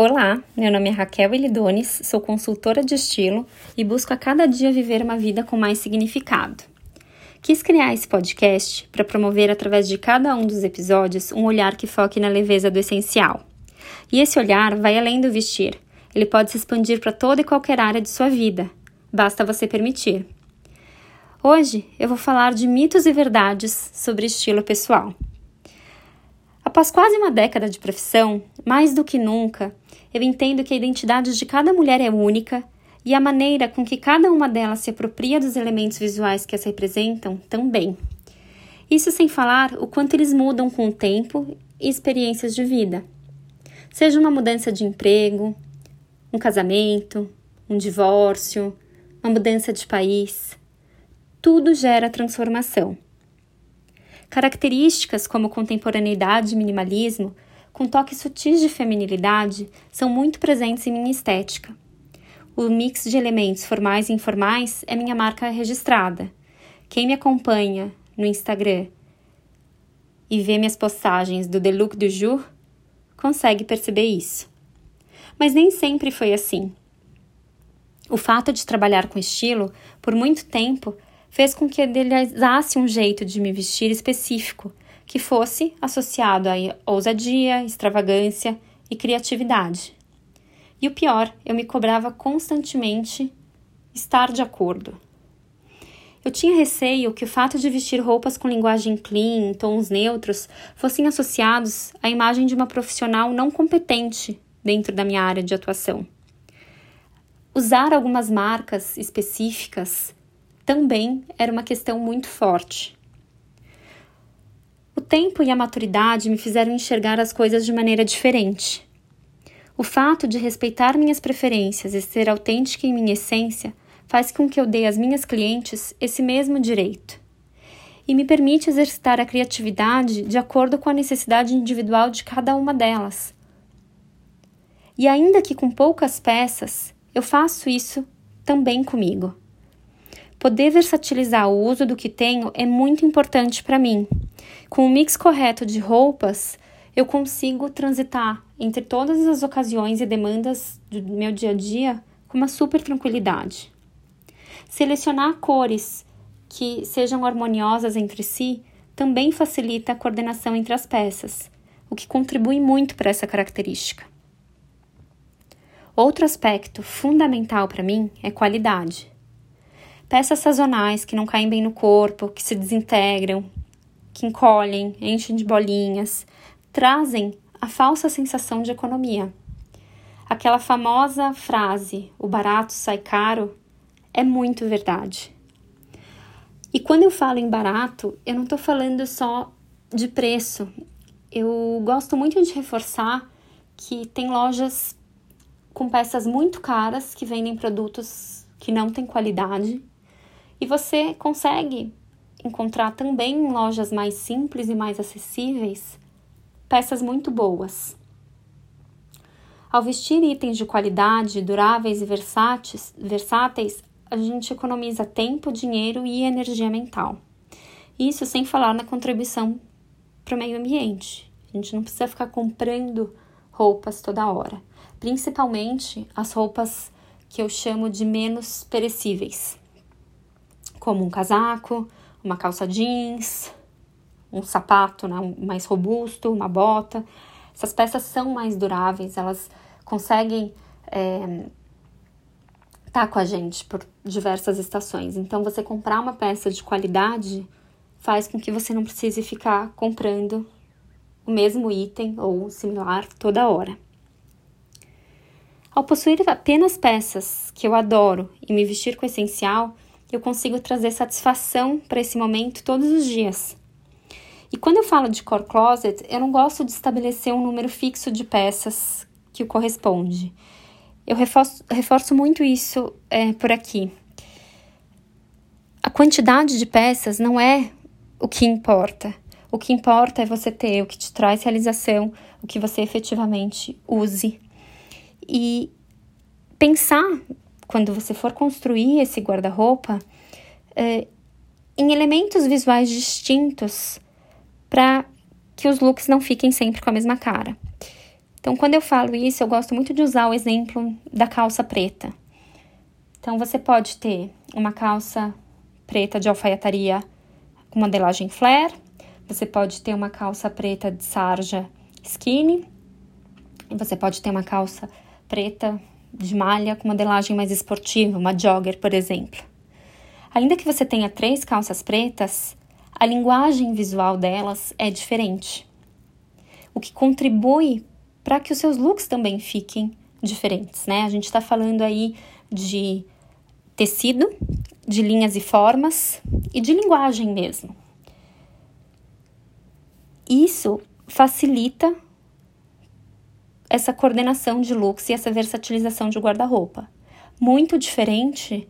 Olá, meu nome é Raquel Elidones, sou consultora de estilo e busco a cada dia viver uma vida com mais significado. Quis criar esse podcast para promover, através de cada um dos episódios, um olhar que foque na leveza do essencial. E esse olhar vai além do vestir, ele pode se expandir para toda e qualquer área de sua vida, basta você permitir. Hoje eu vou falar de mitos e verdades sobre estilo pessoal. Após quase uma década de profissão, mais do que nunca, eu entendo que a identidade de cada mulher é única e a maneira com que cada uma delas se apropria dos elementos visuais que as representam também. Isso sem falar o quanto eles mudam com o tempo e experiências de vida. Seja uma mudança de emprego, um casamento, um divórcio, uma mudança de país, tudo gera transformação. Características como contemporaneidade e minimalismo com toques sutis de feminilidade, são muito presentes em minha estética. O mix de elementos formais e informais é minha marca registrada. Quem me acompanha no Instagram e vê minhas postagens do The Look du Jour consegue perceber isso. Mas nem sempre foi assim. O fato de trabalhar com estilo por muito tempo fez com que idealizasse um jeito de me vestir específico que fosse associado a ousadia, extravagância e criatividade. E o pior, eu me cobrava constantemente estar de acordo. Eu tinha receio que o fato de vestir roupas com linguagem clean, tons neutros, fossem associados à imagem de uma profissional não competente dentro da minha área de atuação. Usar algumas marcas específicas também era uma questão muito forte tempo e a maturidade me fizeram enxergar as coisas de maneira diferente. O fato de respeitar minhas preferências e ser autêntica em minha essência faz com que eu dê às minhas clientes esse mesmo direito. E me permite exercitar a criatividade de acordo com a necessidade individual de cada uma delas. E ainda que com poucas peças, eu faço isso também comigo. Poder versatilizar o uso do que tenho é muito importante para mim. Com o mix correto de roupas, eu consigo transitar entre todas as ocasiões e demandas do meu dia a dia com uma super tranquilidade. Selecionar cores que sejam harmoniosas entre si também facilita a coordenação entre as peças, o que contribui muito para essa característica. Outro aspecto fundamental para mim é qualidade. Peças sazonais que não caem bem no corpo, que se desintegram, que encolhem, enchem de bolinhas, trazem a falsa sensação de economia. Aquela famosa frase, o barato sai caro, é muito verdade. E quando eu falo em barato, eu não estou falando só de preço. Eu gosto muito de reforçar que tem lojas com peças muito caras que vendem produtos que não têm qualidade e você consegue encontrar também em lojas mais simples e mais acessíveis peças muito boas. Ao vestir itens de qualidade, duráveis e versáteis, versáteis, a gente economiza tempo, dinheiro e energia mental. Isso sem falar na contribuição para o meio ambiente. A gente não precisa ficar comprando roupas toda hora, principalmente as roupas que eu chamo de menos perecíveis como um casaco, uma calça jeans, um sapato né, mais robusto, uma bota. Essas peças são mais duráveis, elas conseguem é, estar tá com a gente por diversas estações. Então, você comprar uma peça de qualidade faz com que você não precise ficar comprando o mesmo item ou similar toda hora. Ao possuir apenas peças que eu adoro e me vestir com essencial, eu consigo trazer satisfação para esse momento todos os dias. E quando eu falo de core closet, eu não gosto de estabelecer um número fixo de peças que o corresponde. Eu reforço, reforço muito isso é, por aqui. A quantidade de peças não é o que importa. O que importa é você ter o que te traz realização, o que você efetivamente use. E pensar quando você for construir esse guarda-roupa, é, em elementos visuais distintos para que os looks não fiquem sempre com a mesma cara. Então, quando eu falo isso, eu gosto muito de usar o exemplo da calça preta. Então, você pode ter uma calça preta de alfaiataria com modelagem flare, você pode ter uma calça preta de sarja skinny, você pode ter uma calça preta de malha com modelagem mais esportiva, uma jogger, por exemplo. Ainda que você tenha três calças pretas, a linguagem visual delas é diferente, o que contribui para que os seus looks também fiquem diferentes, né? A gente está falando aí de tecido, de linhas e formas e de linguagem mesmo. Isso facilita essa coordenação de looks e essa versatilização de guarda-roupa. Muito diferente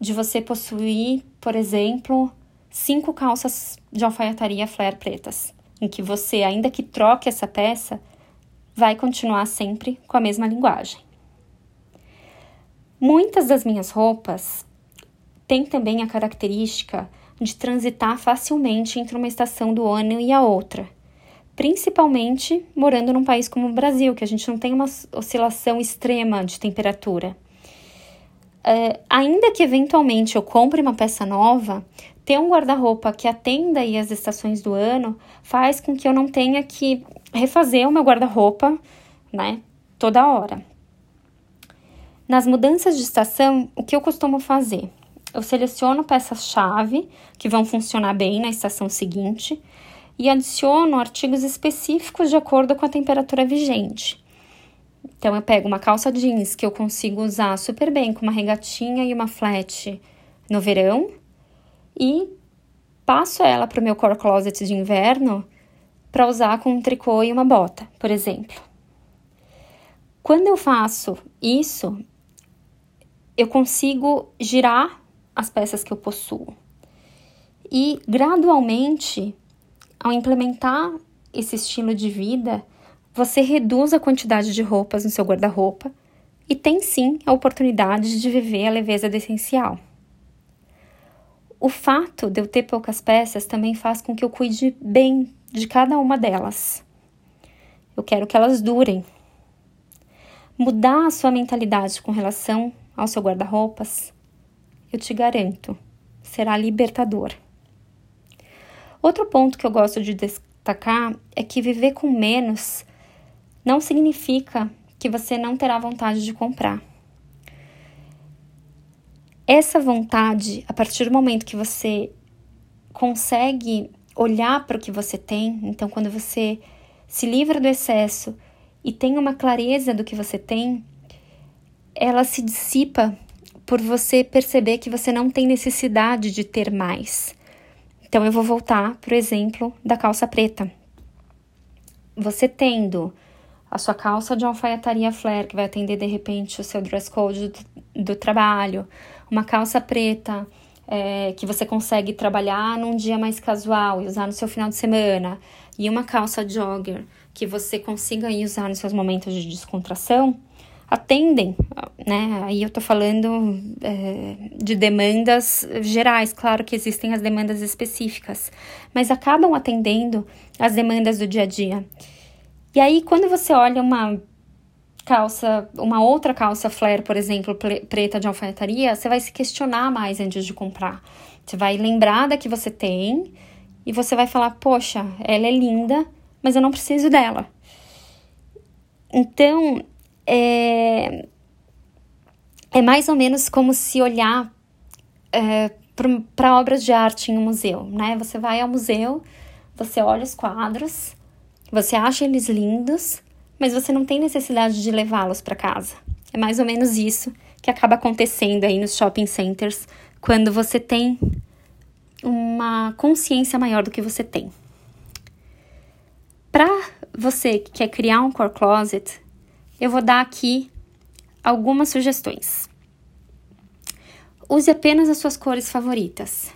de você possuir, por exemplo, cinco calças de alfaiataria flare pretas, em que você, ainda que troque essa peça, vai continuar sempre com a mesma linguagem. Muitas das minhas roupas têm também a característica de transitar facilmente entre uma estação do ano e a outra, principalmente morando num país como o Brasil, que a gente não tem uma oscilação extrema de temperatura. Uh, ainda que eventualmente eu compre uma peça nova, ter um guarda-roupa que atenda aí as estações do ano faz com que eu não tenha que refazer o meu guarda-roupa, né, toda hora. Nas mudanças de estação, o que eu costumo fazer? Eu seleciono peças-chave que vão funcionar bem na estação seguinte e adiciono artigos específicos de acordo com a temperatura vigente. Então, eu pego uma calça jeans que eu consigo usar super bem com uma regatinha e uma flat no verão e passo ela para o meu core closet de inverno para usar com um tricô e uma bota, por exemplo. Quando eu faço isso, eu consigo girar as peças que eu possuo. E gradualmente, ao implementar esse estilo de vida, você reduz a quantidade de roupas no seu guarda-roupa e tem sim a oportunidade de viver a leveza do essencial. O fato de eu ter poucas peças também faz com que eu cuide bem de cada uma delas. Eu quero que elas durem. Mudar a sua mentalidade com relação ao seu guarda-roupas, eu te garanto, será libertador. Outro ponto que eu gosto de destacar é que viver com menos não significa que você não terá vontade de comprar. Essa vontade, a partir do momento que você consegue olhar para o que você tem, então quando você se livra do excesso e tem uma clareza do que você tem, ela se dissipa por você perceber que você não tem necessidade de ter mais. Então eu vou voltar para o exemplo da calça preta. Você tendo a sua calça de alfaiataria flare que vai atender de repente o seu dress code do, do trabalho, uma calça preta é, que você consegue trabalhar num dia mais casual e usar no seu final de semana, e uma calça jogger que você consiga usar nos seus momentos de descontração, atendem, né? Aí eu tô falando é, de demandas gerais, claro que existem as demandas específicas, mas acabam atendendo as demandas do dia a dia. E aí, quando você olha uma calça, uma outra calça flare, por exemplo, preta de alfaiataria, você vai se questionar mais antes de comprar. Você vai lembrar da que você tem e você vai falar: Poxa, ela é linda, mas eu não preciso dela. Então, é, é mais ou menos como se olhar é, para obras de arte em um museu, né? Você vai ao museu, você olha os quadros, você acha eles lindos, mas você não tem necessidade de levá-los para casa. É mais ou menos isso que acaba acontecendo aí nos shopping centers quando você tem uma consciência maior do que você tem. Para você que quer criar um core closet, eu vou dar aqui algumas sugestões. Use apenas as suas cores favoritas.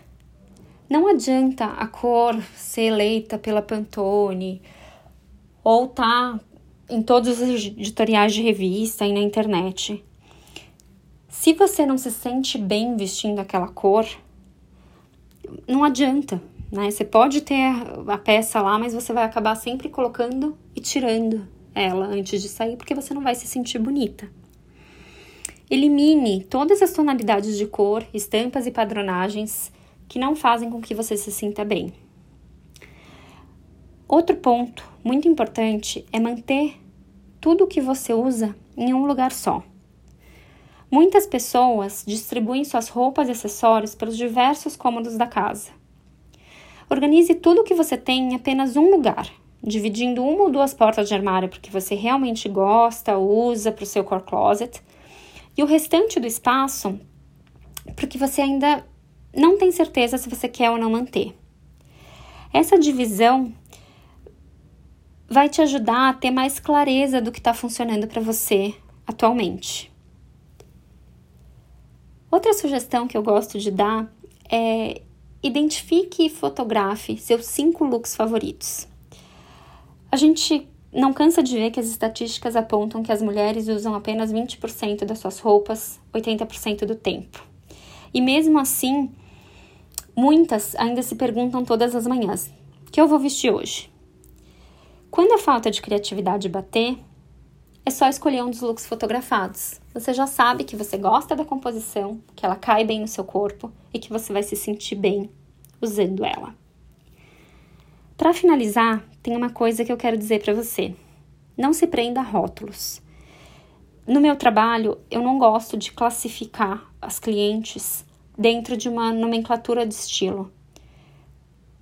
Não adianta a cor ser eleita pela Pantone ou tá em todos os editoriais de revista e na internet. Se você não se sente bem vestindo aquela cor, não adianta, né? Você pode ter a peça lá, mas você vai acabar sempre colocando e tirando ela antes de sair, porque você não vai se sentir bonita. Elimine todas as tonalidades de cor, estampas e padronagens que não fazem com que você se sinta bem. Outro ponto muito importante é manter tudo o que você usa em um lugar só. Muitas pessoas distribuem suas roupas e acessórios pelos diversos cômodos da casa. Organize tudo o que você tem em apenas um lugar, dividindo uma ou duas portas de armário porque você realmente gosta, usa para o seu core closet, e o restante do espaço porque você ainda não tem certeza se você quer ou não manter. Essa divisão vai te ajudar a ter mais clareza do que está funcionando para você atualmente. Outra sugestão que eu gosto de dar é identifique e fotografe seus cinco looks favoritos. A gente não cansa de ver que as estatísticas apontam que as mulheres usam apenas 20% das suas roupas 80% do tempo. E mesmo assim, muitas ainda se perguntam todas as manhãs: que eu vou vestir hoje? Quando a falta de criatividade bater, é só escolher um dos looks fotografados. Você já sabe que você gosta da composição, que ela cai bem no seu corpo e que você vai se sentir bem usando ela. Para finalizar, tem uma coisa que eu quero dizer para você. Não se prenda a rótulos. No meu trabalho, eu não gosto de classificar as clientes dentro de uma nomenclatura de estilo.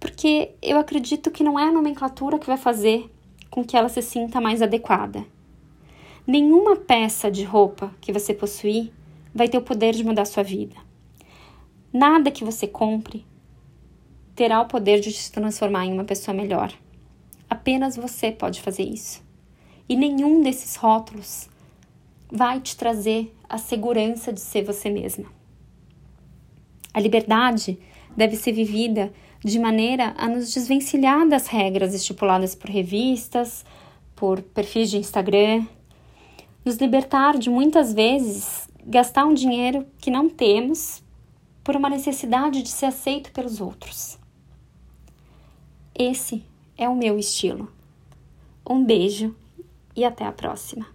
Porque eu acredito que não é a nomenclatura que vai fazer com que ela se sinta mais adequada. Nenhuma peça de roupa que você possuir vai ter o poder de mudar sua vida. Nada que você compre terá o poder de te transformar em uma pessoa melhor. Apenas você pode fazer isso. E nenhum desses rótulos vai te trazer a segurança de ser você mesma. A liberdade deve ser vivida de maneira a nos desvencilhar das regras estipuladas por revistas, por perfis de Instagram, nos libertar de muitas vezes gastar um dinheiro que não temos por uma necessidade de ser aceito pelos outros. Esse é o meu estilo. Um beijo e até a próxima.